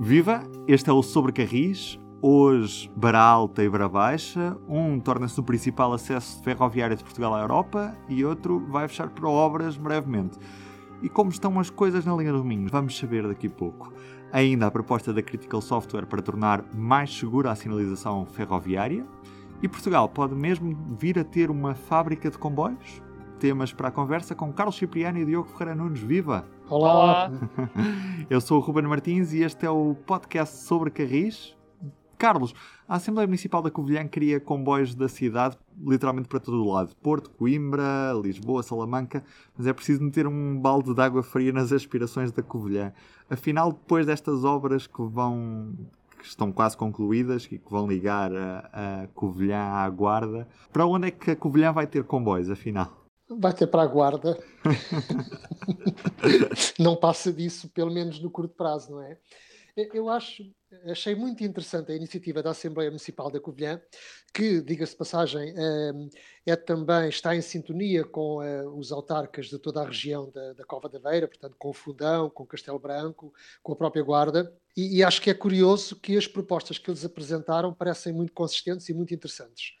Viva! Este é o Sobre Carris. Hoje, Bara Alta e Bara Baixa. Um torna-se o principal acesso ferroviário de Portugal à Europa e outro vai fechar para obras brevemente. E como estão as coisas na linha do Minhos, vamos saber daqui a pouco. Ainda a proposta da Critical Software para tornar mais segura a sinalização ferroviária. E Portugal pode mesmo vir a ter uma fábrica de comboios? Temas para a conversa com Carlos Cipriano e Diogo Ferreira Nunes. Viva! Olá! Eu sou o Ruben Martins e este é o podcast sobre Carris. Carlos, a Assembleia Municipal da Covilhã cria comboios da cidade literalmente para todo o lado. Porto, Coimbra, Lisboa, Salamanca, mas é preciso meter um balde de água fria nas aspirações da Covilhã. Afinal, depois destas obras que vão que estão quase concluídas e que vão ligar a, a Covilhã à Guarda, para onde é que a Covilhã vai ter comboios, afinal? Vai ter para a guarda. não passa disso, pelo menos no curto prazo, não é? Eu acho, achei muito interessante a iniciativa da Assembleia Municipal da Covilhã, que, diga-se de passagem, ehm, é também, está em sintonia com eh, os autarcas de toda a região da, da Cova da Veira, portanto, com o Fundão, com o Castelo Branco, com a própria Guarda, e, e acho que é curioso que as propostas que eles apresentaram parecem muito consistentes e muito interessantes.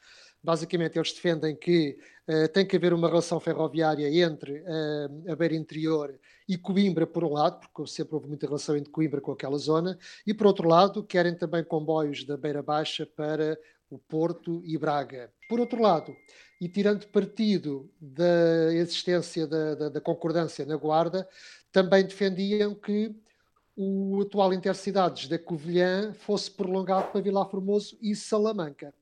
Basicamente, eles defendem que uh, tem que haver uma relação ferroviária entre uh, a beira interior e Coimbra, por um lado, porque sempre houve muita relação entre Coimbra com aquela zona, e por outro lado, querem também comboios da beira baixa para o Porto e Braga. Por outro lado, e tirando partido da existência da, da, da concordância na Guarda, também defendiam que o atual Intercidades da Covilhã fosse prolongado para Vila Formoso e Salamanca.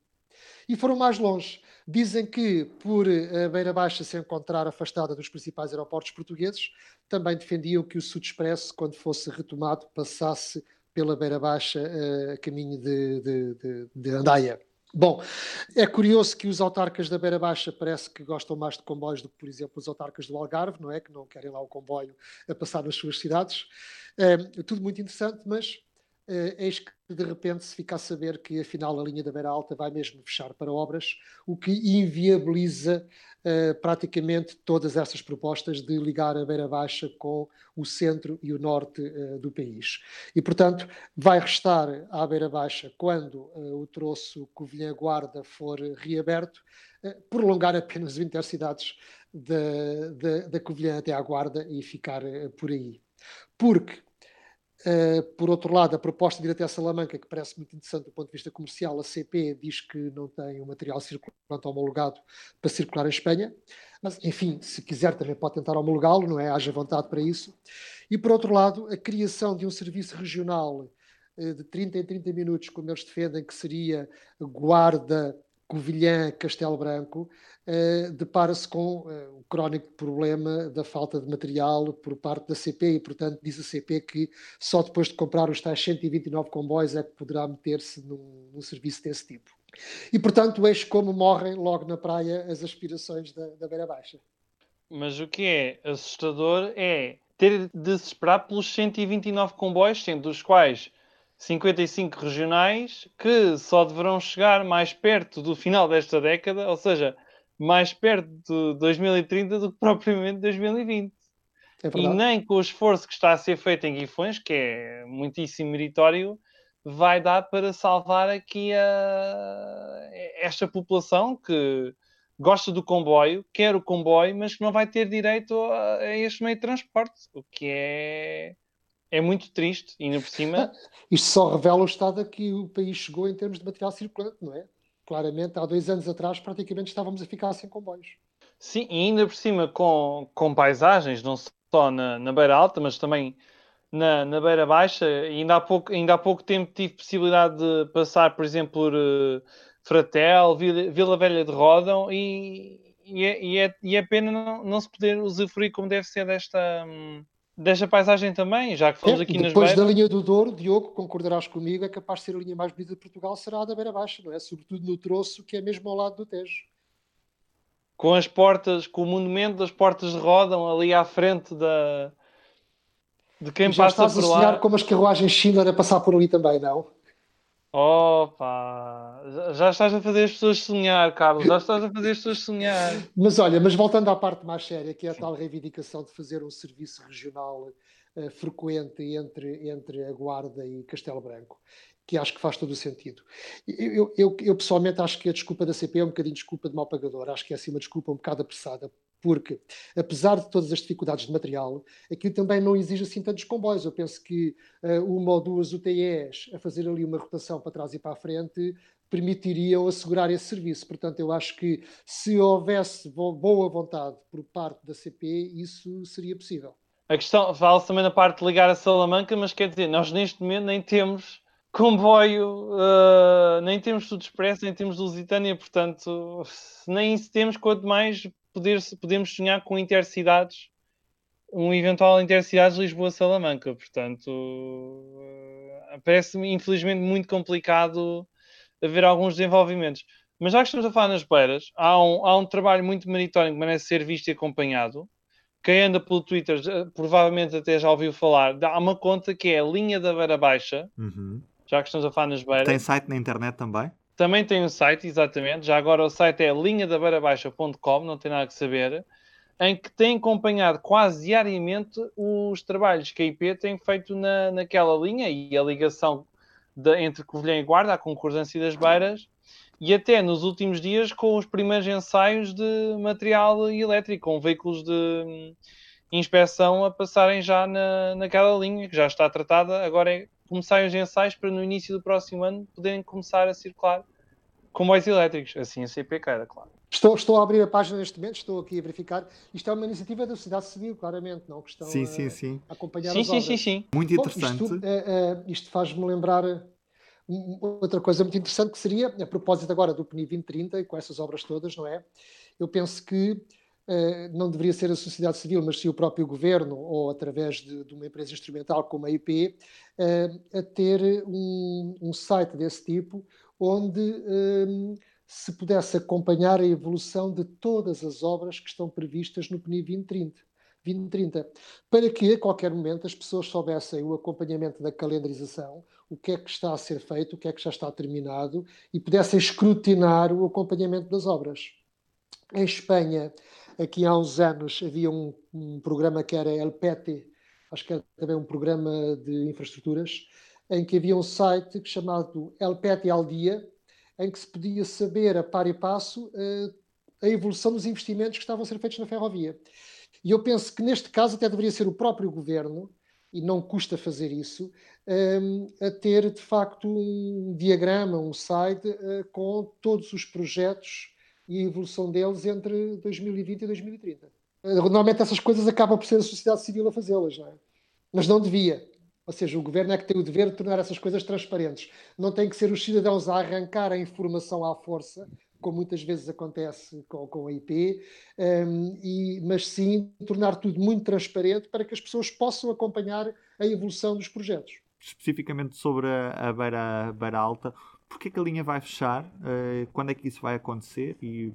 E foram mais longe. Dizem que, por a Beira Baixa se encontrar afastada dos principais aeroportos portugueses, também defendiam que o Sud Expresso, quando fosse retomado, passasse pela Beira Baixa a uh, caminho de, de, de, de Andaia. Bom, é curioso que os autarcas da Beira Baixa parece que gostam mais de comboios do que, por exemplo, os autarcas do Algarve, não é? Que não querem lá o comboio a passar nas suas cidades. É, tudo muito interessante, mas uh, eis que de repente se fica a saber que afinal a linha da Beira Alta vai mesmo fechar para obras, o que inviabiliza uh, praticamente todas essas propostas de ligar a Beira Baixa com o centro e o norte uh, do país. E portanto vai restar à Beira Baixa, quando o troço Covilhã-Guarda for reaberto, prolongar apenas as intercidades da, da, da Covilhã até à Guarda e ficar por aí. Porque Uh, por outro lado, a proposta de ir até Salamanca, que parece muito interessante do ponto de vista comercial, a CP diz que não tem o material circulante homologado para circular em Espanha, mas enfim, se quiser também pode tentar homologá-lo, não é? Haja vontade para isso. E por outro lado, a criação de um serviço regional uh, de 30 em 30 minutos, como eles defendem que seria Guarda, Covilhã, Castelo Branco, uh, depara-se com uh, o crónico problema da falta de material por parte da CP e, portanto, diz a CP que só depois de comprar os tais 129 comboios é que poderá meter-se num, num, serviço desse tipo. E, portanto, eis como morrem logo na praia as aspirações da, da Beira Baixa. Mas o que é assustador é ter de se esperar pelos 129 comboios, sendo dos quais 55 regionais que só deverão chegar mais perto do final desta década, ou seja, mais perto de 2030 do que propriamente 2020. É e nem com o esforço que está a ser feito em Guifões, que é muitíssimo meritório, vai dar para salvar aqui a... esta população que gosta do comboio, quer o comboio, mas que não vai ter direito a, a este meio de transporte, o que é, é muito triste, e ainda por cima. Isto só revela o estado a que o país chegou em termos de material circulante, não é? Claramente, há dois anos atrás, praticamente estávamos a ficar sem comboios. Sim, e ainda por cima com, com paisagens, não só na, na beira alta, mas também na, na beira baixa. E ainda há, pouco, ainda há pouco tempo tive possibilidade de passar, por exemplo, por uh, Fratel, Vila, Vila, Velha de Rodão, e, e, é, e, é, e é pena não, não se poder usufruir como deve ser desta. Hum, desta paisagem também, já que fomos é, aqui nas Depois da linha do Douro, Diogo, concordarás comigo, é capaz de ser a linha mais bonita de Portugal, será a da Beira Baixa, não é? Sobretudo no troço, que é mesmo ao lado do Tejo. Com as portas, com o monumento das portas de rodam ali à frente da... de quem já passa por lá. estás a sonhar como as carruagens Schindler a passar por ali também, não? Opa, já estás a fazer as pessoas sonhar, Carlos, já estás a fazer as pessoas sonhar. Mas olha, mas voltando à parte mais séria, que é a tal reivindicação de fazer um serviço regional uh, frequente entre, entre a Guarda e Castelo Branco, que acho que faz todo o sentido. Eu, eu, eu, pessoalmente acho que a desculpa da CP é um bocadinho desculpa de mal pagador, acho que é assim uma desculpa um bocado apressada, porque, apesar de todas as dificuldades de material, aquilo também não exige assim tantos comboios. Eu penso que uh, uma ou duas UTEs a fazer ali uma rotação para trás e para a frente permitiriam assegurar esse serviço. Portanto, eu acho que se houvesse boa vontade por parte da CP, isso seria possível. A questão fala-se também na parte de ligar a Salamanca, mas quer dizer, nós neste momento nem temos comboio, uh, nem temos tudo expresso, nem temos Lusitânia, portanto, nem isso temos, quanto mais poder, podemos sonhar com intercidades, um eventual intercidades Lisboa-Salamanca. Portanto, uh, parece-me infelizmente muito complicado haver alguns desenvolvimentos. Mas já que estamos a falar nas beiras, há um, há um trabalho muito meritório que merece ser visto e acompanhado. Quem anda pelo Twitter provavelmente até já ouviu falar. Há uma conta que é a Linha da Beira Baixa. Uhum. Já que estamos a falar nas beiras. Tem site na internet também? Também tem um site, exatamente. Já agora o site é linhadabeirabaixa.com, não tem nada que saber, em que tem acompanhado quase diariamente os trabalhos que a IP tem feito na, naquela linha e a ligação de, entre Covilhã e Guarda, a concordância das beiras, e até nos últimos dias com os primeiros ensaios de material elétrico, com veículos de hum, inspeção a passarem já na, naquela linha, que já está tratada, agora é começarem os ensaios para no início do próximo ano poderem começar a circular comboios elétricos, assim a CP queira, claro. Estou, estou a abrir a página neste momento, estou aqui a verificar. Isto é uma iniciativa da sociedade civil, claramente, não? Que estão sim, sim, sim. a acompanhar sim, as sim, obras. Sim, sim, Muito interessante. Bom, isto, uh, uh, isto faz-me lembrar outra coisa muito interessante que seria, a propósito agora do PNI 2030 e com essas obras todas, não é? Eu penso que Uh, não deveria ser a sociedade civil, mas sim o próprio governo, ou através de, de uma empresa instrumental como a IP, uh, a ter um, um, site desse tipo, onde uh, se pudesse acompanhar a evolução de todas as obras que estão previstas no PNI 2030. 2030, para que a qualquer momento as pessoas soubessem o acompanhamento da calendarização, o que é que está a ser feito, o que é que já está terminado e pudessem escrutinar o acompanhamento das obras. Em Espanha, Aqui há uns anos havia um, um programa que era El PT, acho que era também um programa de infraestruturas, em que havia um site chamado El PT al Dia, em que se podia saber a par e passo uh, a evolução dos investimentos que estavam a ser feitos na ferrovia. E eu penso que neste caso até deveria ser o próprio governo, e não custa fazer isso, um, a ter de facto um diagrama, um site uh, com todos os projetos e a evolução deles entre 2020 e 2030. Normalmente essas coisas acabam por ser a sociedade civil a fazê-las, não é? Mas não devia. Ou seja, o governo é que tem o dever de tornar essas coisas transparentes. Não tem que ser os cidadãos a arrancar a informação à força, como muitas vezes acontece com, com a IP, um, e, mas sim tornar tudo muito transparente para que as pessoas possam acompanhar a evolução dos projetos. Especificamente sobre a, a beira, beira alta, porque é que a linha vai fechar, uh, quando é que isso vai acontecer e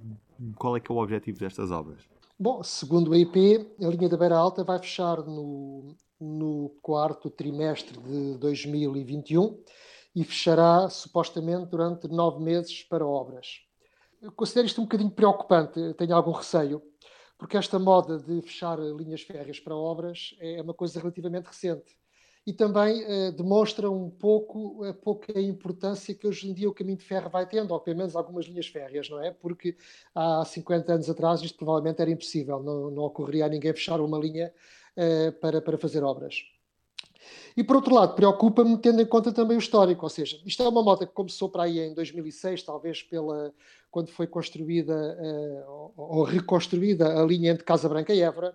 qual é que é o objetivo destas obras? Bom, segundo a IP, a linha da Beira Alta vai fechar no, no quarto trimestre de 2021 e fechará supostamente durante nove meses para obras. Eu considero isto um bocadinho preocupante, tenho algum receio, porque esta moda de fechar linhas férreas para obras é uma coisa relativamente recente e também uh, demonstra um pouco a pouca importância que hoje em dia o caminho de ferro vai tendo, ou pelo menos algumas linhas férreas, não é? Porque há 50 anos atrás isto provavelmente era impossível, não, não ocorreria a ninguém fechar uma linha uh, para, para fazer obras. E por outro lado, preocupa-me tendo em conta também o histórico, ou seja, isto é uma moto que começou para aí em 2006, talvez pela quando foi construída uh, ou reconstruída a linha entre Casa Branca e Évora,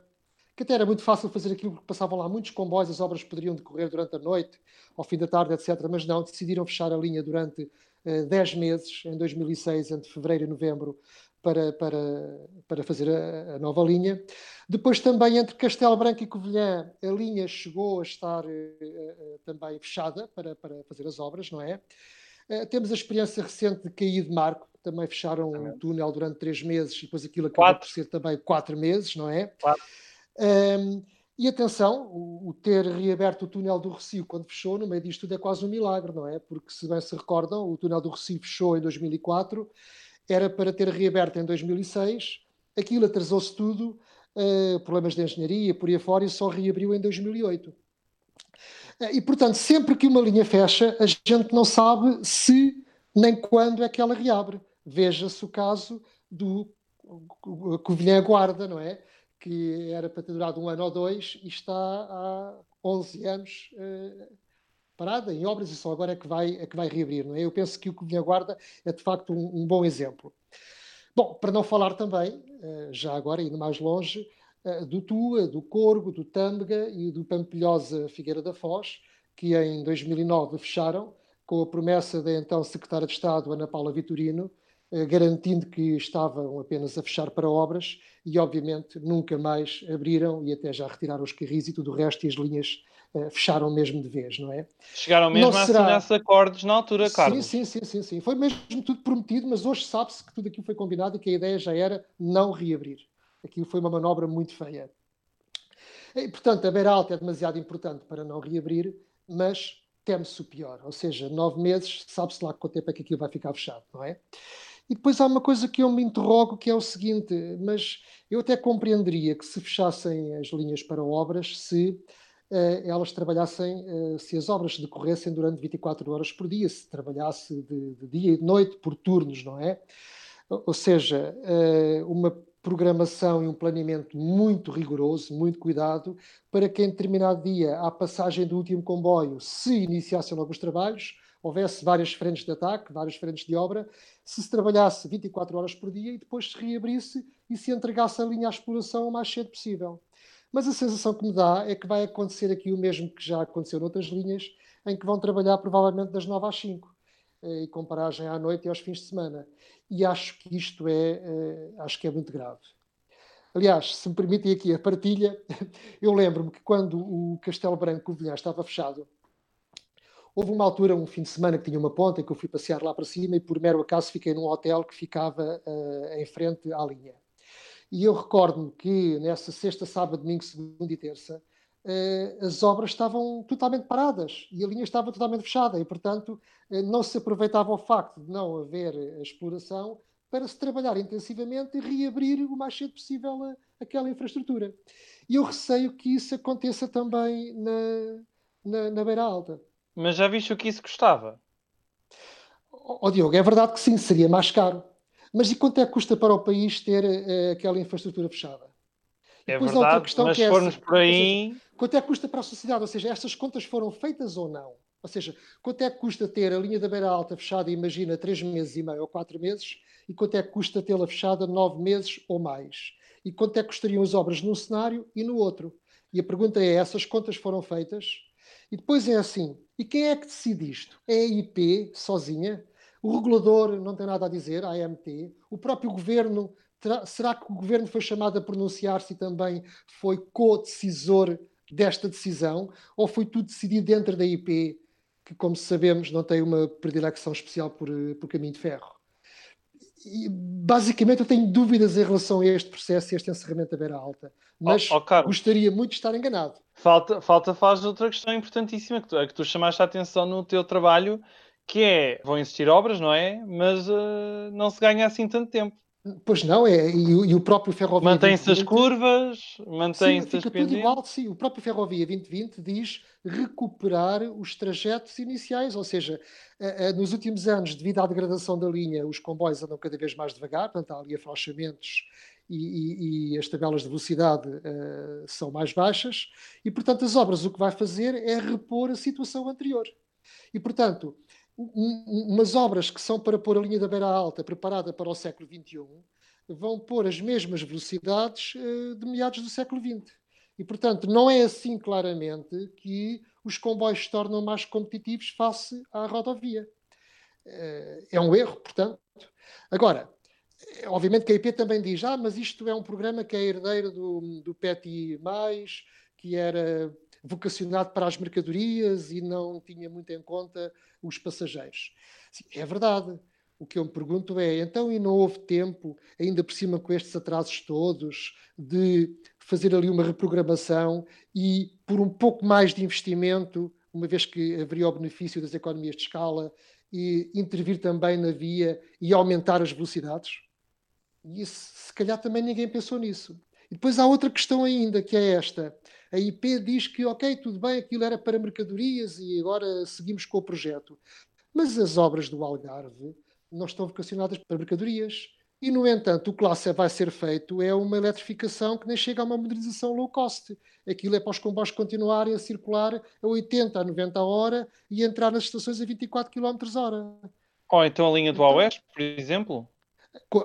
que até era muito fácil fazer aquilo porque passavam lá muitos comboios, as obras poderiam decorrer durante a noite, ao fim da tarde, etc. Mas não, decidiram fechar a linha durante uh, 10 meses, em 2006, entre fevereiro e novembro, para, para, para fazer a, a, nova linha. Depois também entre Castelo Branco e Covilhã, a linha chegou a estar uh, uh, também fechada para, para fazer as obras, não é? Uh, temos a experiência recente de Caí de Marco, também fecharam um túnel durante três meses e depois aquilo acabou quatro. por ser também quatro meses, não é? Quatro. Um, e atenção, o, o, ter reaberto o túnel do Recio quando fechou, no meio disto tudo é quase um milagre, não é? Porque, se bem se recordam, o túnel do Recio fechou em 2004, era para ter reaberto em 2006, aquilo atrasou-se tudo, uh, problemas de engenharia, por aí afora, e só reabriu em 2008. E, portanto, sempre que uma linha fecha, a gente não sabe se nem quando é que ela reabre. Veja-se o caso do Covilhã Guarda, não é? Que era para ter durado um ano ou dois e está há 11 anos uh, parada em obras e só agora é que vai, é que vai reabrir, não é? Eu penso que o Covilhã Guarda é de facto um, um bom exemplo. Bom, para não falar também, uh, já agora, indo mais longe, uh, do Tua, do Corgo, do Tâmega e do Pampilhosa Figueira da Foz, que em 2009 fecharam, com a promessa da então Secretária de Estado, Ana Paula Vitorino, eh, garantindo que estavam apenas a fechar para obras e, obviamente, nunca mais abriram e até já retiraram os carris e tudo o resto e as linhas uh, fecharam mesmo de vez, não é? Chegaram mesmo não a será... assinar acordos na altura, Carlos. Sim, sim, sim, sim, sim. Foi mesmo tudo prometido, mas hoje sabe-se que tudo aquilo foi combinado e que a ideia já era não reabrir. Aquilo foi uma manobra muito feia. E, portanto, a beira alta é demasiado importante para não reabrir, mas teme-se o pior. Ou seja, nove meses, sabe-se lá quanto tempo é que aquilo vai ficar fechado, não é? E depois há uma coisa que eu me interrogo, que é o seguinte, mas eu até compreenderia que se fechassem as linhas para obras, se uh, elas trabalhassem, uh, se as obras decorressem durante 24 horas por dia, se trabalhasse de, de dia e de noite, por turnos, não é? Ou seja, uh, uma programação e um planeamento muito rigoroso, muito cuidado, para que em determinado dia, à passagem do último comboio, se iniciassem logo os trabalhos, houvesse várias frentes de ataque, várias frentes de obra, se se trabalhasse 24 horas por dia e depois se reabrisse e se entregasse a linha à exploração o mais cedo possível. Mas a sensação que me dá é que vai acontecer aqui o mesmo que já aconteceu noutras linhas, em que vão trabalhar provavelmente das 9 às 5 eh, e com paragem à noite e aos fins de semana. E acho que isto é, eh, acho que é muito grave. Aliás, se me permitem aqui a partilha, eu lembro-me que quando o Castelo Branco Covilhã estava fechado, Houve uma altura, um fim de semana, que tinha uma ponta em que eu fui passear lá para cima e por mero acaso fiquei num hotel que ficava uh, em frente à linha. E eu recordo-me que nessa sexta, sábado, domingo, segunda e terça, uh, as obras estavam totalmente paradas e a linha estava totalmente fechada e, portanto, uh, não se aproveitava o facto de não haver exploração para se trabalhar intensivamente e reabrir o mais cedo possível a, aquela infraestrutura. E eu receio que isso aconteça também na, na, na Beira Alta. Mas já viste o que isso custava? Ó oh, Diogo, é verdade que sim, seria mais caro. Mas e quanto é que custa para o país ter uh, aquela infraestrutura fechada? É Depois verdade, mas se é formos por aí... Seja, quanto é que custa para a sociedade? Ou seja, estas contas foram feitas ou não? Ou seja, quanto é que custa ter a linha da beira alta fechada, imagina, três meses e meio ou quatro meses, e quanto é que custa tê-la fechada nove meses ou mais? E quanto é que custariam as obras num cenário e no outro? E a pergunta é, essas contas foram feitas? E depois é assim, e quem é que decide isto? É a IP sozinha? O regulador não tem nada a dizer, a AMT? O próprio governo, terá, será que o governo foi chamado a pronunciar-se e também foi co-decisor desta decisão? Ou foi tudo decidido dentro da IP, que, como sabemos, não tem uma predileção especial por, por caminho de ferro? E, basicamente, eu tenho dúvidas em relação a este processo e este encerramento da beira alta. Mas oh, oh, gostaria muito de estar enganado. Falta, falta faz outra questão importantíssima que tu, a que tu chamaste a atenção no teu trabalho, que é, vão existir obras, não é? Mas uh, não se ganha assim tanto tempo. Pois não, é, e, e o próprio Ferrovia Mantém-se as curvas, mantém-se as tudo igual, sim. O próprio Ferrovia 2020 diz recuperar os trajetos iniciais, ou seja, nos últimos anos, devido à degradação da linha, os comboios andam cada vez mais devagar, portanto há ali afrouxamentos e, e, e, as tabelas de velocidade uh, são mais baixas, e portanto as obras o que vai fazer é repor a situação anterior. E portanto, um, umas obras que são para pôr a linha da beira alta preparada para o século XXI vão pôr as mesmas velocidades uh, de meados do século XX. E portanto, não é assim claramente que os comboios se tornam mais competitivos face à rodovia. Uh, é um erro, portanto. Agora, obviamente que a IP também diz, ah, mas isto é um programa que é herdeiro do, do PETI+, que era vocacionado para as mercadorias e não tinha muito em conta os passageiros. Sim, é verdade. O que eu me pergunto é, então, e não houve tempo, ainda por cima com estes atrasos todos, de fazer ali uma reprogramação e, por um pouco mais de investimento, uma vez que haveria o benefício das economias de escala, e intervir também na via e aumentar as velocidades? E isso, se calhar também ninguém pensou nisso. E depois há outra questão ainda, que é esta. A IP diz que, ok, tudo bem, aquilo era para mercadorias e agora seguimos com o projeto. Mas as obras do Algarve não estão vocacionadas para mercadorias. E, no entanto, o que lá vai ser feito é uma eletrificação que nem chega a uma modernização low cost. Aquilo é para os comboios continuarem a circular a 80, a 90 a hora e entrar nas estações a 24 km hora. Ou então a linha do então, Oeste, por exemplo?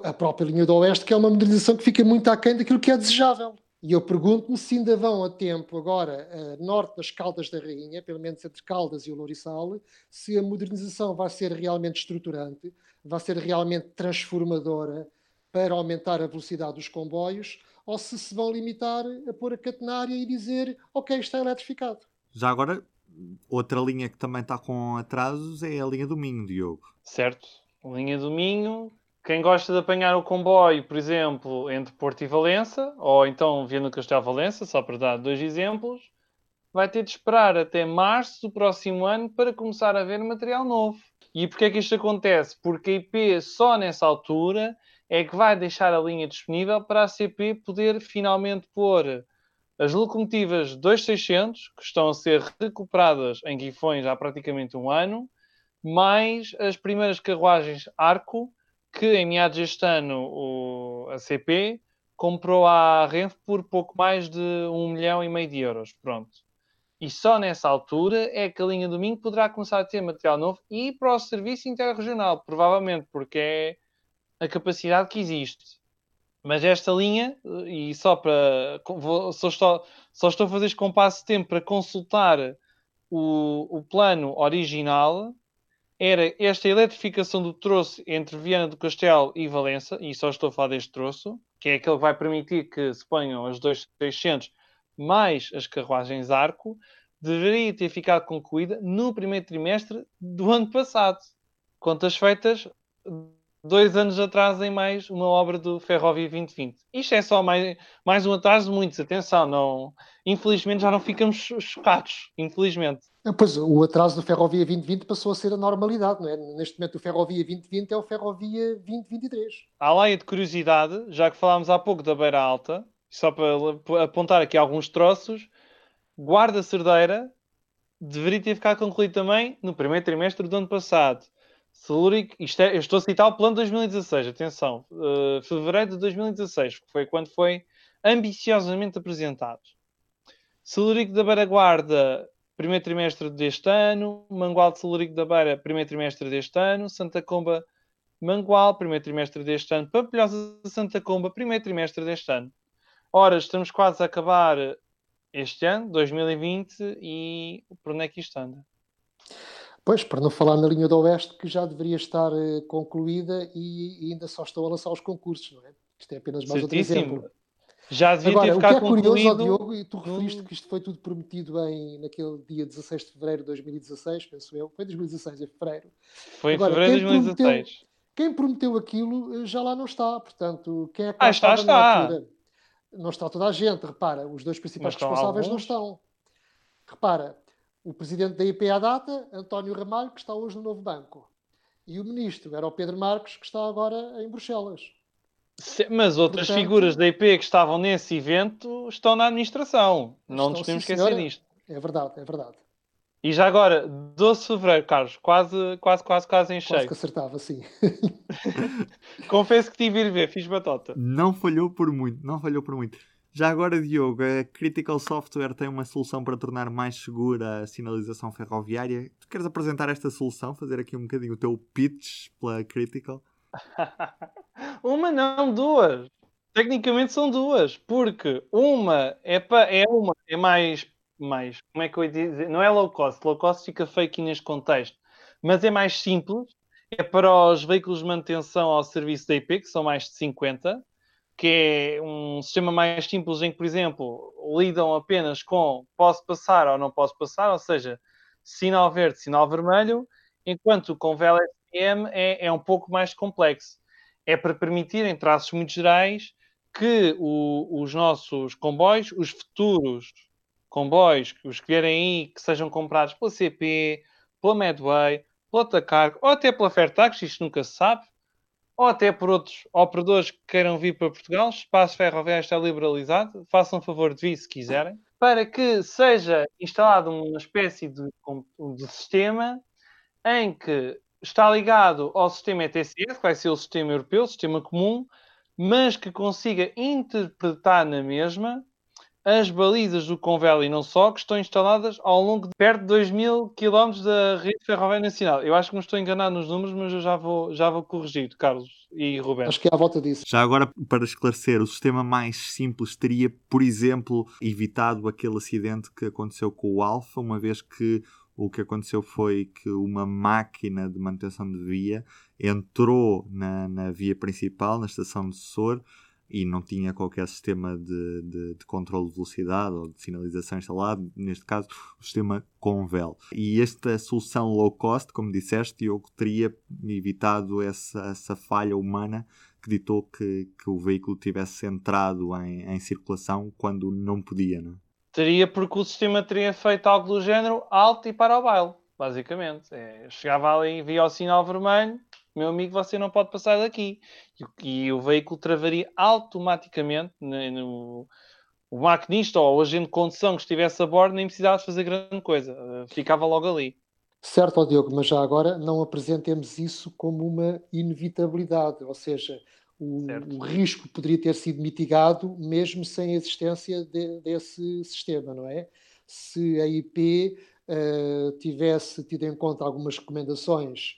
A própria linha do Oeste, que é uma modernização que fica muito aquém daquilo que é desejável. E eu pergunto-me se ainda vão a tempo agora a norte das Caldas da Rainha, pelo menos entre Caldas e o Lourissal, se a modernização vai ser realmente estruturante, vai ser realmente transformadora para aumentar a velocidade dos comboios ou se se vão limitar a pôr a catenária e dizer ok, está eletrificado. Já agora, outra linha que também está com atrasos é a linha do Minho, Diogo. Certo. A linha do Minho, quem gosta de apanhar o comboio, por exemplo, entre Porto e Valença, ou então Viana do Castelo Valença, só para dar dois exemplos, vai ter de esperar até março do próximo ano para começar a ver material novo. E porquê é que isto acontece? Porque a IP só nessa altura é que vai deixar a linha disponível para a CP poder finalmente pôr as locomotivas 2600, que estão a ser recuperadas em Guifões há praticamente um ano, mais as primeiras carruagens Arco, que em meados deste ano o, a CP comprou à Renfe por pouco mais de um milhão e meio de euros. Pronto. E só nessa altura é que a linha Domingo poderá começar a ter material novo e para o serviço interregional, provavelmente, porque é a capacidade que existe. Mas esta linha, e só para. Só, estou, só estou a fazer este compasso de tempo para consultar o, o plano original. Era esta eletrificação do troço entre Viana do Castelo e Valença, e só estou a falar deste troço, que é aquele que vai permitir que se ponham as 2600 mais as carruagens arco, deveria ter ficado concluída no primeiro trimestre do ano passado. Contas feitas, dois anos atrás em mais uma obra do Ferrovia 2020. Isto é só mais, mais um atraso de muitos, atenção, não, infelizmente já não ficamos chocados, infelizmente. Pois, o atraso do Ferrovia 2020 passou a ser a normalidade, não é? Neste momento o Ferrovia 2020 é o Ferrovia 2023. Há lá de curiosidade, já que falámos há pouco da Beira Alta, só para apontar aqui alguns troços, Guarda Cerdeira deveria ter ficado concluído também no primeiro trimestre do ano passado. Celúrico, isto é, eu estou a citar o plano de 2016, atenção, uh, fevereiro de 2016, que foi quando foi ambiciosamente apresentado. Celúrico da Beira Guarda, primeiro trimestre deste ano, Mangual de Celúrico da Beira, primeiro trimestre deste ano, Santa Comba, Mangual, primeiro trimestre deste ano, Pampilhosa Santa Comba, primeiro trimestre deste ano. Ora, estamos quase a acabar este ano, 2020, e por onde é que isto anda? Pois, para não falar na linha do Oeste, que já deveria estar uh, concluída e, e, ainda só estão a lançar os concursos, não é? Isto é apenas mais Certíssimo. outro exemplo. Já devia Agora, ter ficado o que é curioso. Diogo, e tu referiste que isto foi tudo prometido em, naquele dia 16 de fevereiro de 2016, penso eu. Foi 2016, em fevereiro. Foi em fevereiro de 2016. Prometeu, quem prometeu aquilo eh, já lá não está. Portanto, quem é que ah, está, está. Não está toda a gente, repara. Os dois principais responsáveis alguns. não estão. Repara, o presidente da IP à data, António Ramalho, que está hoje no novo banco. E o ministro era o Pedro Marques, que está agora em Bruxelas. Mas outras Portanto, figuras da IP que estavam nesse evento estão na administração. Não nos podemos esquecer disto. É verdade, é verdade. E já agora, 12 de fevereiro, Carlos, quase, quase, quase, quase em cheio. Quase que acertava, sim. Confesso que tive ir ver, fiz batota. Não falhou por muito, não falhou por muito. Já agora, Diogo, a Critical Software tem uma solução para tornar mais segura a sinalização ferroviária. Tu queres apresentar esta solução? Fazer aqui um bocadinho o teu pitch pela Critical? uma não, duas. Tecnicamente são duas, porque uma é, pa, é uma é mais, mais, como é que eu ia dizer? Não é low cost, low cost fica fake neste contexto, mas é mais simples, é para os veículos de manutenção ao serviço da IP, que são mais de 50, que é um sistema mais simples em que, por exemplo, lidam apenas com posso passar ou não posso passar, ou seja, sinal verde, sinal vermelho, enquanto com VLSM é, é um pouco mais complexo. É para permitir, em traços muito gerais, que o, os nossos comboios, os futuros comboios, os que vierem aí, que sejam comprados pela CP, pela Medway, pela Tacargo ou até pela Fairtax, isto nunca se sabe, ou até por outros operadores que queiram vir para Portugal, espaço ferroviário está liberalizado, façam favor de vir se quiserem. para que seja instalado uma espécie de, de sistema em que está ligado ao sistema ETCS, que vai ser o sistema europeu, o sistema comum, mas que consiga interpretar na mesma as balizas do Convel e não só, que estão instaladas ao longo de perto de 2 mil quilómetros da rede ferroviária nacional. Eu acho que me estou enganado nos números, mas eu já vou, já vou corrigir, Carlos e Rubén. Acho que é à volta disso. Já agora, para esclarecer, o sistema mais simples teria, por exemplo, evitado aquele acidente que aconteceu com o Alfa, uma vez que o que aconteceu foi que uma máquina de manutenção de via entrou na, na via principal, na estação de Sor, e não tinha qualquer sistema de, de, de, controle de velocidade ou de sinalização instalado, neste caso o sistema Convel. E esta solução low cost, como disseste, eu teria evitado essa, essa falha humana que ditou que, que o veículo tivesse entrado em, em circulação quando não podia. Não? É? Teria porque o sistema teria feito algo do género alto e para o baile, basicamente. É, chegava ali via o sinal vermelho, meu amigo, você não pode passar daqui. E, e o veículo travaria automaticamente no, no, o maquinista ou o agente de condução que estivesse a bordo nem precisava fazer grande coisa, eh, ficava logo ali. Certo, Diogo, mas já agora não apresentemos isso como uma inevitabilidade, ou seja, o, o, risco poderia ter sido mitigado mesmo sem a existência de, desse sistema, não é? Se a IP uh, eh, tivesse tido em conta algumas recomendações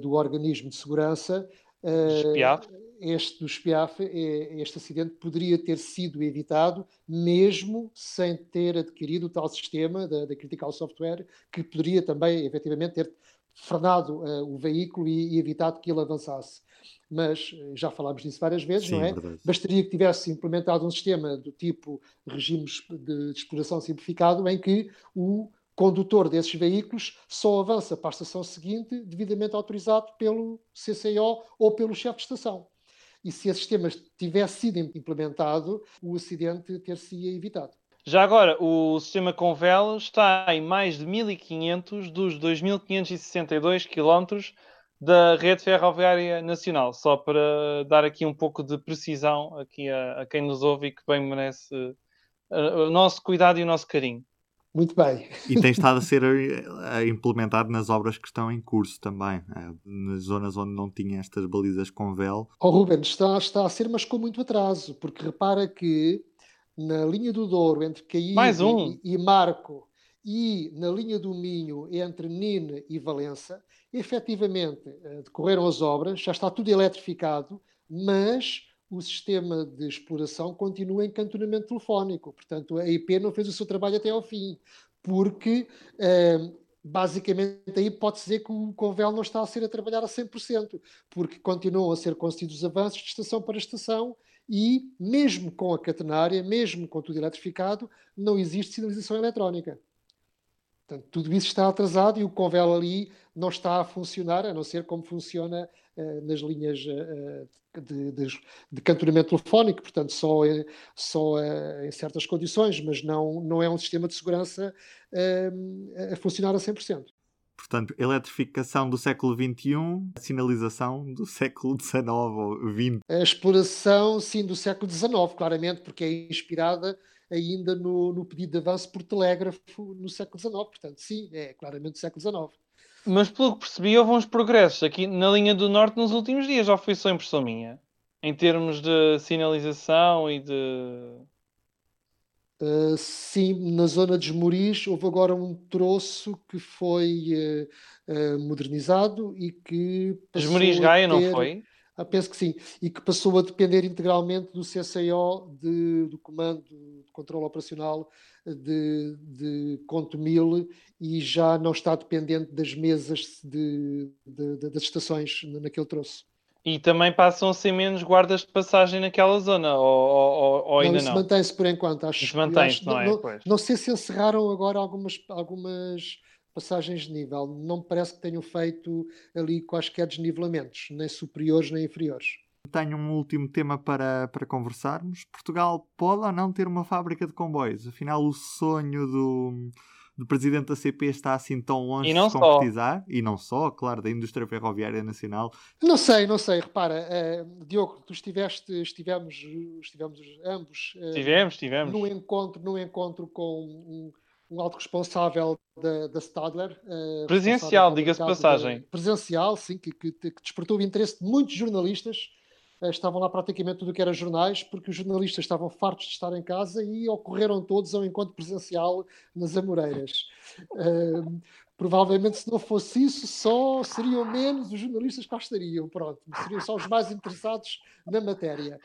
do organismo de segurança, uh, este do SPIAF, este acidente poderia ter sido evitado mesmo sem ter adquirido o tal sistema da, da Critical Software, que poderia também, efetivamente, ter frenado o veículo e, e evitado que ele avançasse mas eh, já falámos disso várias vezes, Sim, não é? Verdade. Bastaria que tivesse implementado um sistema do tipo regimes de, de exploração simplificado, em que o condutor desses veículos só avança para a estação seguinte devidamente autorizado pelo CCO ou pelo chefe de estação. E se esse sistema tivesse sido implementado, o acidente ter-se evitado. Já agora, o sistema Convel está em mais de 1.500 dos 2.562 km da rede ferroviária nacional, só para dar aqui um pouco de precisão aqui a, a quem nos ouve e que bem merece uh, o nosso cuidado e o nosso carinho. Muito bem. E tem estado a ser uh, implementado nas obras que estão em curso também, uh, nas zonas onde não tinha estas balizas com véu. Oh, Ruben, está, está a ser, mas com muito atraso, porque repara que na linha do Douro, entre Caí um. e, e Marco, e na linha do Minho, entre Nine e Valença, efetivamente eh, decorreram as obras, já está tudo eletrificado, mas o sistema de exploração continua em cantonamento telefónico. Portanto, a IP não fez o seu trabalho até ao fim, porque eh, basicamente aí pode-se dizer que o Convel não está a ser a trabalhar a 100%, porque continuam a ser concedidos avanços de estação para estação e, mesmo com a catenária, mesmo com tudo eletrificado, não existe sinalização eletrónica. Portanto, tudo isso está atrasado e o Convel ali não está a funcionar, a não ser como funciona nas linhas uh, de, de, de, cantonamento telefónico, portanto, só, só em certas condições, mas não, não é um sistema de segurança a funcionar a 100%. Portanto, eletrificação do século XXI, sinalização do século XIX ou XX. A exploração, sim, do século XIX, claramente, porque é inspirada ainda no, no pedido de avanço por telégrafo no século XIX. Portanto, sim, é claramente do século XIX. Mas pelo que percebi, houve uns progressos aqui na linha do Norte nos últimos dias, ou foi só impressão minha? Em termos de sinalização e de. Uh, sim, na zona de Esmoriz houve agora um troço que foi uh, uh, modernizado e que. Esmoriz Gaia, ter... não foi? Penso que sim. E que passou a depender integralmente do CCO, de, do Comando de Controlo Operacional de, de Contomil e já não está dependente das mesas de, de, das estações naquele troço. E também passam a ser menos guardas de passagem naquela zona, ou, ou, ou ainda não? Isso mantém-se por enquanto, acho. Isso mantém-se, não, não, é? Não, não, sei se encerraram agora algumas, algumas passagens de nível. Não me parece que tenham feito ali quaisquer desnivelamentos, nem superiores nem inferiores. Tenho um último tema para, para conversarmos. Portugal pode ou não ter uma fábrica de comboios? Afinal, o sonho do, do presidente da CP está assim tão longe de se só. concretizar? E não só, claro, da indústria ferroviária nacional. Não sei, não sei. Repara, uh, Diogo, tu estiveste, estivemos, estivemos ambos. Uh, estivemos, estivemos. Num encontro, num encontro com um, um alto responsável da, da Stadler. Uh, presencial, diga-se passagem. Presencial, sim, que, que, que despertou o interesse de muitos jornalistas eh, estavam lá praticamente tudo o que era jornais, porque os jornalistas estavam fartos de estar em casa e ocorreram todos ao encontro presencial nas Amoreiras. Uh, provavelmente, se não fosse isso, só seriam menos os jornalistas que lá estariam, pronto, seriam só os mais interessados na matéria.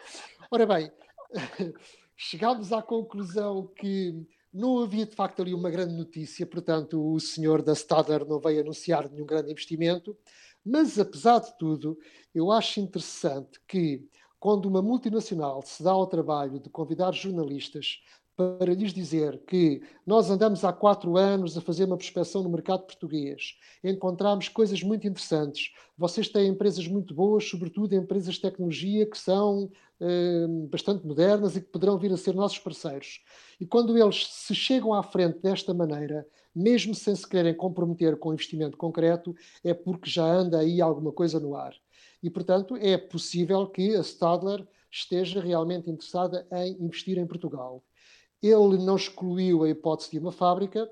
Ora bem, chegámos à conclusão que não havia de facto ali uma grande notícia, portanto, o senhor da Stadler não veio anunciar nenhum grande investimento. Mas, apesar de tudo, eu acho interessante que, quando uma multinacional se dá ao trabalho de convidar jornalistas para lhes dizer que nós andamos há quatro anos a fazer uma prospecção no mercado português, encontramos coisas muito interessantes. Vocês têm empresas muito boas, sobretudo empresas de tecnologia que são eh, bastante modernas e que poderão vir a ser nossos parceiros. E quando eles se chegam à frente desta maneira, mesmo sem se querem comprometer com investimento concreto, é porque já anda aí alguma coisa no ar. E, portanto, é possível que a Stadler esteja realmente interessada em investir em Portugal. Ele não excluiu a hipótese de uma fábrica,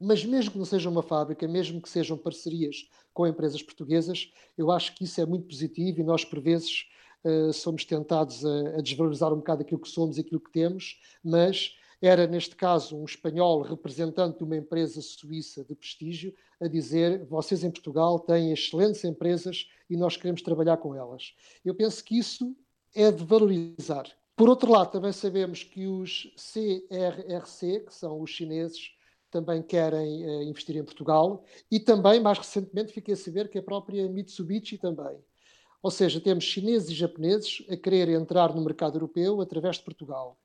mas mesmo que não seja uma fábrica, mesmo que sejam parcerias com empresas portuguesas, eu acho que isso é muito positivo e nós, por vezes, uh, somos tentados a, a, desvalorizar um bocado aquilo que somos e aquilo que temos, mas era, neste caso, um espanhol representante de uma empresa suíça de prestígio a dizer: vocês em Portugal têm excelentes empresas e nós queremos trabalhar com elas. Eu penso que isso é de valorizar. Por outro lado, também sabemos que os CRRC, que são os chineses, também querem uh, investir em Portugal e também, mais recentemente, fiquei a saber que a própria Mitsubishi também. Ou seja, temos chineses e japoneses a querer entrar no mercado europeu através de Portugal.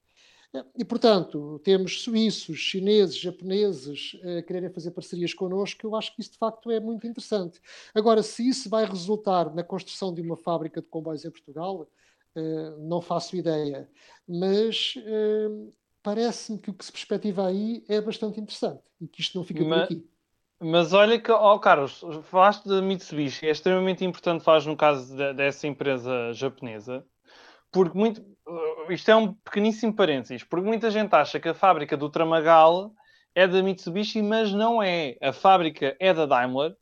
E, portanto, temos suíços, chineses, japoneses a quererem fazer parcerias connosco, eu acho que isso de facto é muito interessante. Agora, se isso vai resultar na construção de uma fábrica de comboios em Portugal, eh, não faço ideia. Mas uh, parece-me que o que se perspectiva aí é bastante interessante e que isto não fica mas, por aqui. Mas olha que, ó oh Carlos, falaste da Mitsubishi, é extremamente importante faz no caso de, dessa empresa japonesa, porque muito, eh, isto é um pequeníssimo parênteses, porque muita gente acha que a fábrica do Tramagal é da Mitsubishi, mas não é. A fábrica é da Daimler,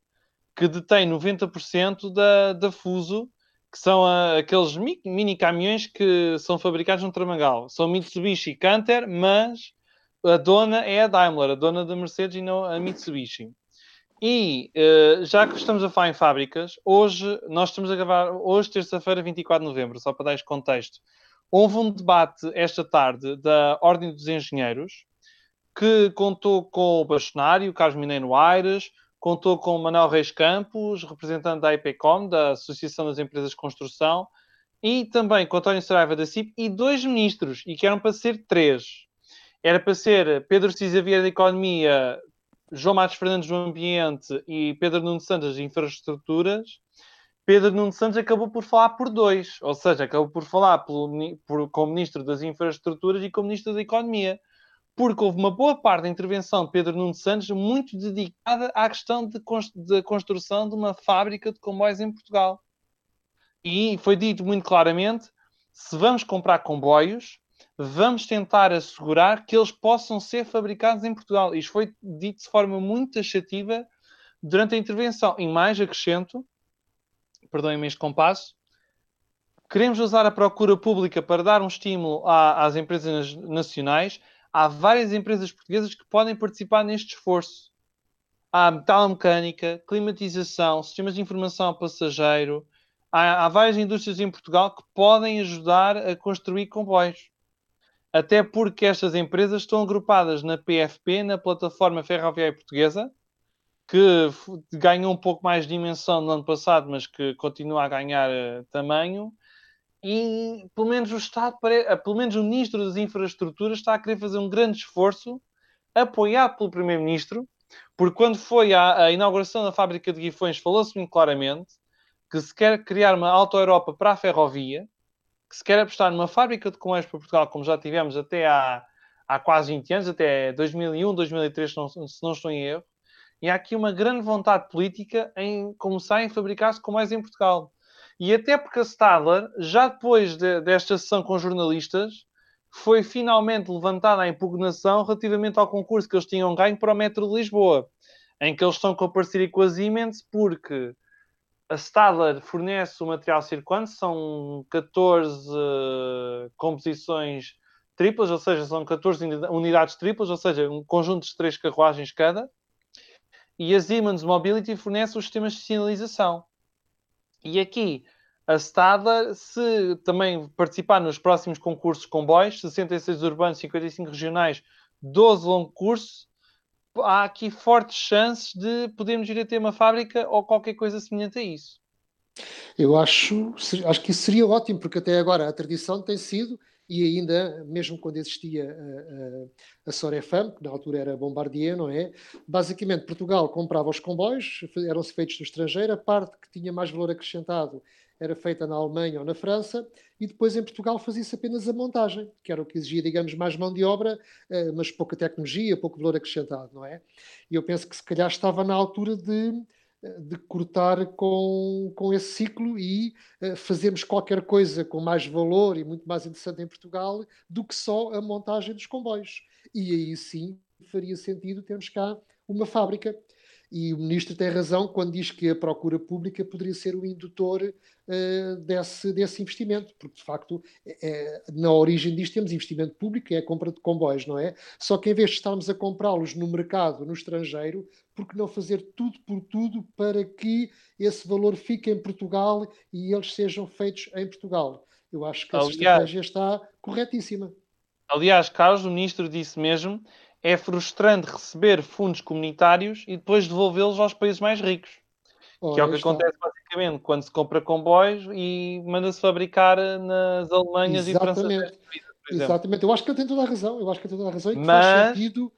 que detém 90% da, da Fuso, que são a, aqueles mini caminhões que são fabricados no Tramangal. São Mitsubishi Canter, mas a dona é a Daimler, a dona da Mercedes e não a Mitsubishi. E uh, já que estamos a falar em fábricas, hoje nós estamos a gravar, hoje, terça-feira, 24 de novembro, só para dar este contexto. Houve um debate esta tarde da Ordem dos Engenheiros que contou com o bastonário Carlos Mineiro Aires, contou com Manuel Reis Campos, representante da IPCOM, da Associação das Empresas de Construção, e também com António Saraiva da CIP, e dois ministros, e que eram para ser três. Era para ser Pedro Cisa Vieira da Economia, João Matos Fernandes do Ambiente e Pedro Nuno Santos de Infraestruturas. Pedro Nuno Santos acabou por falar por dois, ou seja, acabou por falar pelo, por, como Ministro das Infraestruturas e como Ministro da Economia porque houve uma boa parte da intervenção de Pedro Nuno Santos muito dedicada à questão de, de construção de uma fábrica de comboios em Portugal. E foi dito muito claramente: se vamos comprar comboios, vamos tentar assegurar que eles possam ser fabricados em Portugal. Isto foi dito de forma muito taxativa durante a intervenção. E mais acrescento, perdoem-me este compasso, queremos usar a procura pública para dar um estímulo às empresas nacionais há várias empresas portuguesas que podem participar neste esforço. Há metalomecânica, climatização, sistemas de informação ao passageiro. Há, há várias indústrias em Portugal que podem ajudar a construir comboios. Até porque estas empresas estão agrupadas na PFP, na Plataforma Ferroviária Portuguesa, que ganhou um pouco mais de dimensão no ano passado, mas que continua a ganhar uh, tamanho e pelo menos o Estado, eh, pelo menos o Ministro das Infraestruturas está a querer fazer um grande esforço, apoiado pelo Primeiro-Ministro, porque quando foi à, inauguração da fábrica de Guifões falou-se muito claramente que se quer criar uma auto-Europa para a ferrovia, que se quer apostar numa fábrica de comércio para Portugal, como já tivemos até há, há quase 20 anos, até 2001, 2003, se não, se não estou em erro, e há aqui uma grande vontade política em começar a fabricar-se com mais em Portugal. E até porque a Stadler, já depois de, desta sessão com jornalistas, foi finalmente levantada a impugnação relativamente ao concurso que eles tinham ganho para o Metro de Lisboa, em que eles estão com a parceria com a Siemens, porque a Stadler fornece o material circulante, são 14 uh, composições triplas, ou seja, são 14 unidades triplas, ou seja, um conjunto de três carruagens cada. E a Siemens Mobility fornece os sistemas de sinalização. E aqui, a Stadler, se também participar nos próximos concursos comboios, 66 urbanos, 55 regionais, 12 longo curso, há aqui fortes chances de podermos ir a ter uma fábrica ou qualquer coisa semelhante a isso. Eu acho, acho que isso seria ótimo, porque até agora a tradição tem sido, e ainda, mesmo quando existia a, a, a Sorefam, que na altura era Bombardier, não é? Basicamente, Portugal comprava os comboios, eram-se feitos no estrangeiro, a parte que tinha mais valor acrescentado era feita na Alemanha ou na França, e depois em Portugal fazia-se apenas a montagem, que era o que exigia, digamos, mais mão de obra, eh, mas pouca tecnologia, pouco valor acrescentado, não é? E eu penso que se calhar estava na altura de, eh, de cortar com, com esse ciclo e uh, fazermos qualquer coisa com mais valor e muito mais interessante em Portugal do que só a montagem dos comboios. E aí sim faria sentido termos cá uma fábrica. E o ministro tem razão quando diz que a procura pública poderia ser o indutor uh, desse, desse investimento, porque de facto é, na origem disto temos investimento público, que é a compra de comboios, não é? Só que em vez de estarmos a comprá-los no mercado, no estrangeiro, por que não fazer tudo por tudo para que esse valor fique em Portugal e eles sejam feitos em Portugal? Eu acho que a estratégia está corretíssima. Aliás, Carlos, o ministro disse mesmo é frustrante receber fundos comunitários e depois devolvê-los aos países mais ricos. Oh, que é o que acontece basicamente quando se compra comboios e manda-se fabricar nas Alemanhas Exatamente. e França. Exatamente, eu acho que ele tem toda a razão. Eu acho que ele tem toda a razão e que Mas... faz sentido.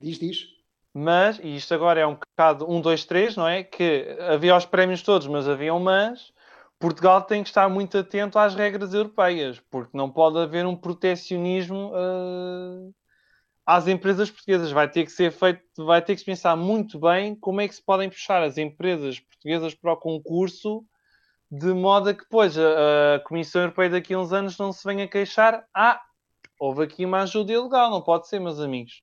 Diz, diz. Mas, e isto agora é um bocado 1, 2, 3, não é? Que havia os prémios todos, mas havia um mas. Portugal tem que estar muito atento às regras europeias, porque não pode haver um protecionismo uh, às empresas portuguesas. Vai ter que ser feito, vai ter que pensar muito bem como é que se podem puxar as empresas portuguesas para o concurso, de modo a que depois a Comissão Europeia daqui a uns anos não se venha queixar. Ah, houve aqui uma ajuda ilegal, não pode ser, meus amigos.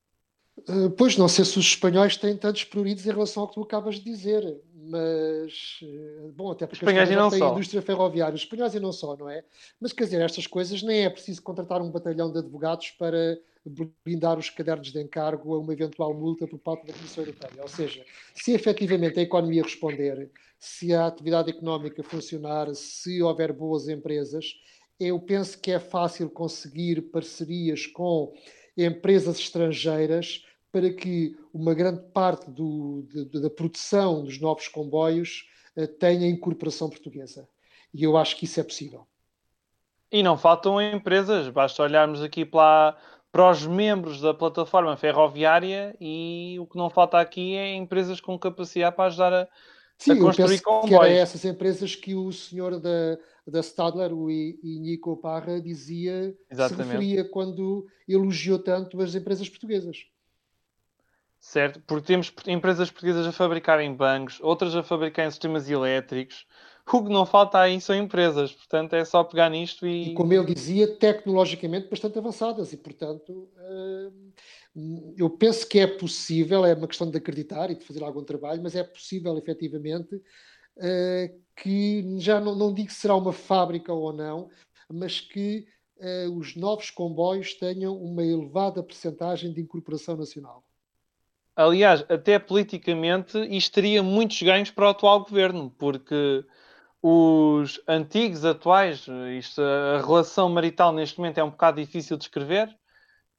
Uh, pois, não sei se os espanhóis têm tantos pruridos em relação ao que tu acabas de dizer, mas, uh, bom, até porque espanhóis não têm indústria ferroviária, os espanhóis e não só, não é? Mas, quer dizer, estas coisas nem é preciso contratar um batalhão de advogados para blindar os cadernos de encargo a uma eventual multa por parte da Comissão Europeia. Ou seja, se efetivamente a economia responder, se a atividade económica funcionar, se houver boas empresas, eu penso que é fácil conseguir parcerias com empresas estrangeiras para que uma grande parte do, de, da produção dos novos comboios uh, tenha incorporação portuguesa. E eu acho que isso é possível. E não faltam empresas, basta olharmos aqui para, para os membros da plataforma ferroviária e o que não falta aqui é empresas com capacidade para ajudar a, Sim, a construir comboios. que era essas empresas que o senhor da, da Stadler, o Inico Parra, dizia, Exatamente. se referia quando elogiou tanto as empresas portuguesas. Certo, porque temos empresas portuguesas a fabricarem bancos, outras a fabricarem sistemas elétricos, o que não falta aí são empresas, portanto é só pegar nisto e. E como ele dizia, tecnologicamente bastante avançadas, e portanto hum, eu penso que é possível, é uma questão de acreditar e de fazer algum trabalho, mas é possível efetivamente eh, que já não, não digo que será uma fábrica ou não, mas que eh, os novos comboios tenham uma elevada percentagem de incorporação nacional. Aliás, até politicamente, isto teria muitos ganhos para o atual governo, porque os antigos, atuais, isto, a relação marital neste momento é um bocado difícil de escrever.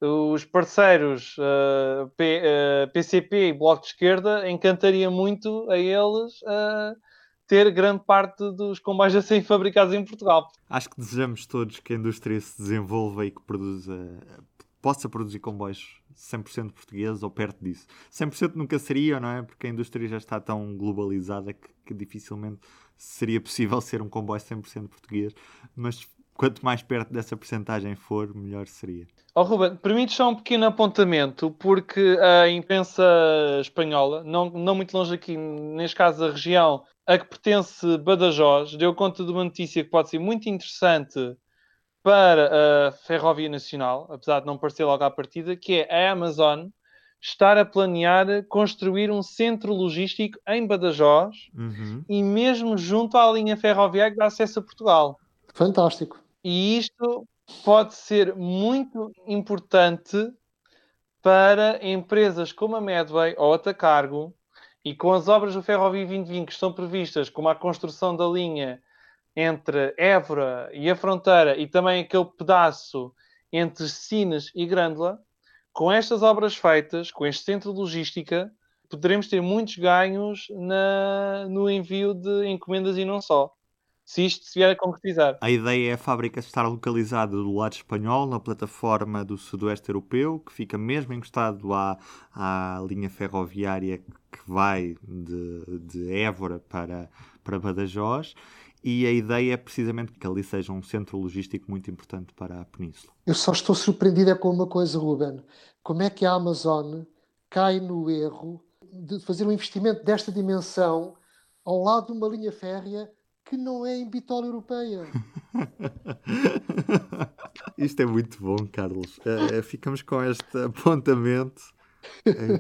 Os parceiros uh, P, uh, PCP e Bloco de Esquerda encantaria muito a eles uh, ter grande parte dos comboios a serem fabricados em Portugal. Acho que desejamos todos que a indústria se desenvolva e que produza, possa produzir comboios 100% portugueses ou perto disso. 100% nunca seria, não é? Porque a indústria já está tão globalizada que, que dificilmente seria possível ser um comboio 100% português, mas quanto mais perto dessa percentagem for, melhor seria. Oh, Ruben, permite só um pequeno apontamento, porque a imprensa espanhola, não, não muito longe aqui, neste caso a região a que pertence Badajoz, deu conta de uma notícia que pode ser muito interessante para a Ferrovia Nacional, apesar de não parecer logo à partida, que é a Amazon estar a planear construir um centro logístico em Badajoz Uhum. e mesmo junto à linha ferroviária que dá acesso a Portugal. Fantástico. E isto pode ser muito importante para empresas como a Medway ou a Tacargo e com as obras do Ferrovia 2020 que estão previstas, como a construção da linha entre Évora e a fronteira e também aquele pedaço entre Sines e Grândola, com estas obras feitas, com este centro de logística, poderemos ter muitos ganhos na- no envio de encomendas e não só. Se isto se vier a concretizar. A ideia é a fábrica estar localizada do lado espanhol, na plataforma do Sudoeste Europeu, que fica mesmo encostado à, à linha ferroviária que vai de, de Évora para, para Badajoz. E a ideia é precisamente que ali seja um centro logístico muito importante para a Península. Eu só estou surpreendido é com uma coisa, Ruben. Como é que a Amazon cai no erro de fazer um investimento desta dimensão ao lado de uma linha férrea que não é em bitola europeia? Isto é muito bom, Carlos. Eh, ficamos com este apontamento.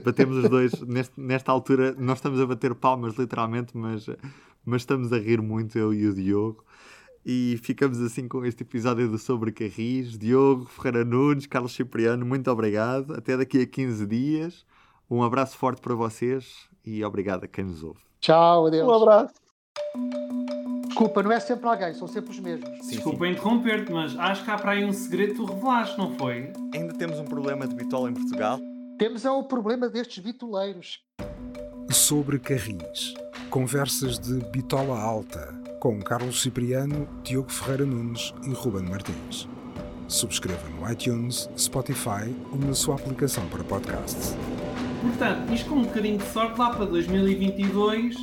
Batemos os dois. Neste- nesta altura, nós estamos a bater palmas, literalmente, mas, mas estamos a rir muito, eu e o Diogo. E ficamos assim com este episódio do Sobre Carris. Diogo, Ferreira Nunes, Carlos Cipriano, muito obrigado. Até daqui a 15 dias. Um abraço forte para vocês e obrigado a quem nos ouve. Tchau, adeus. Um abraço. Desculpa, não é sempre alguém, são sempre os mesmos. Desculpa interromper-te, mas acho que há para aí um segredo que tu revelaste, não foi? Ainda temos um problema de bitola em Portugal? Temos é o problema destes bitoleiros. Sobre Carris. Conversas de Bitola Alta com Carlos Cipriano, Diogo Ferreira Nunes e Ruben Martins. Subscreva no iTunes, Spotify ou na sua aplicação para podcasts. Portanto, isto com um bocadinho de sorte, lá para 2022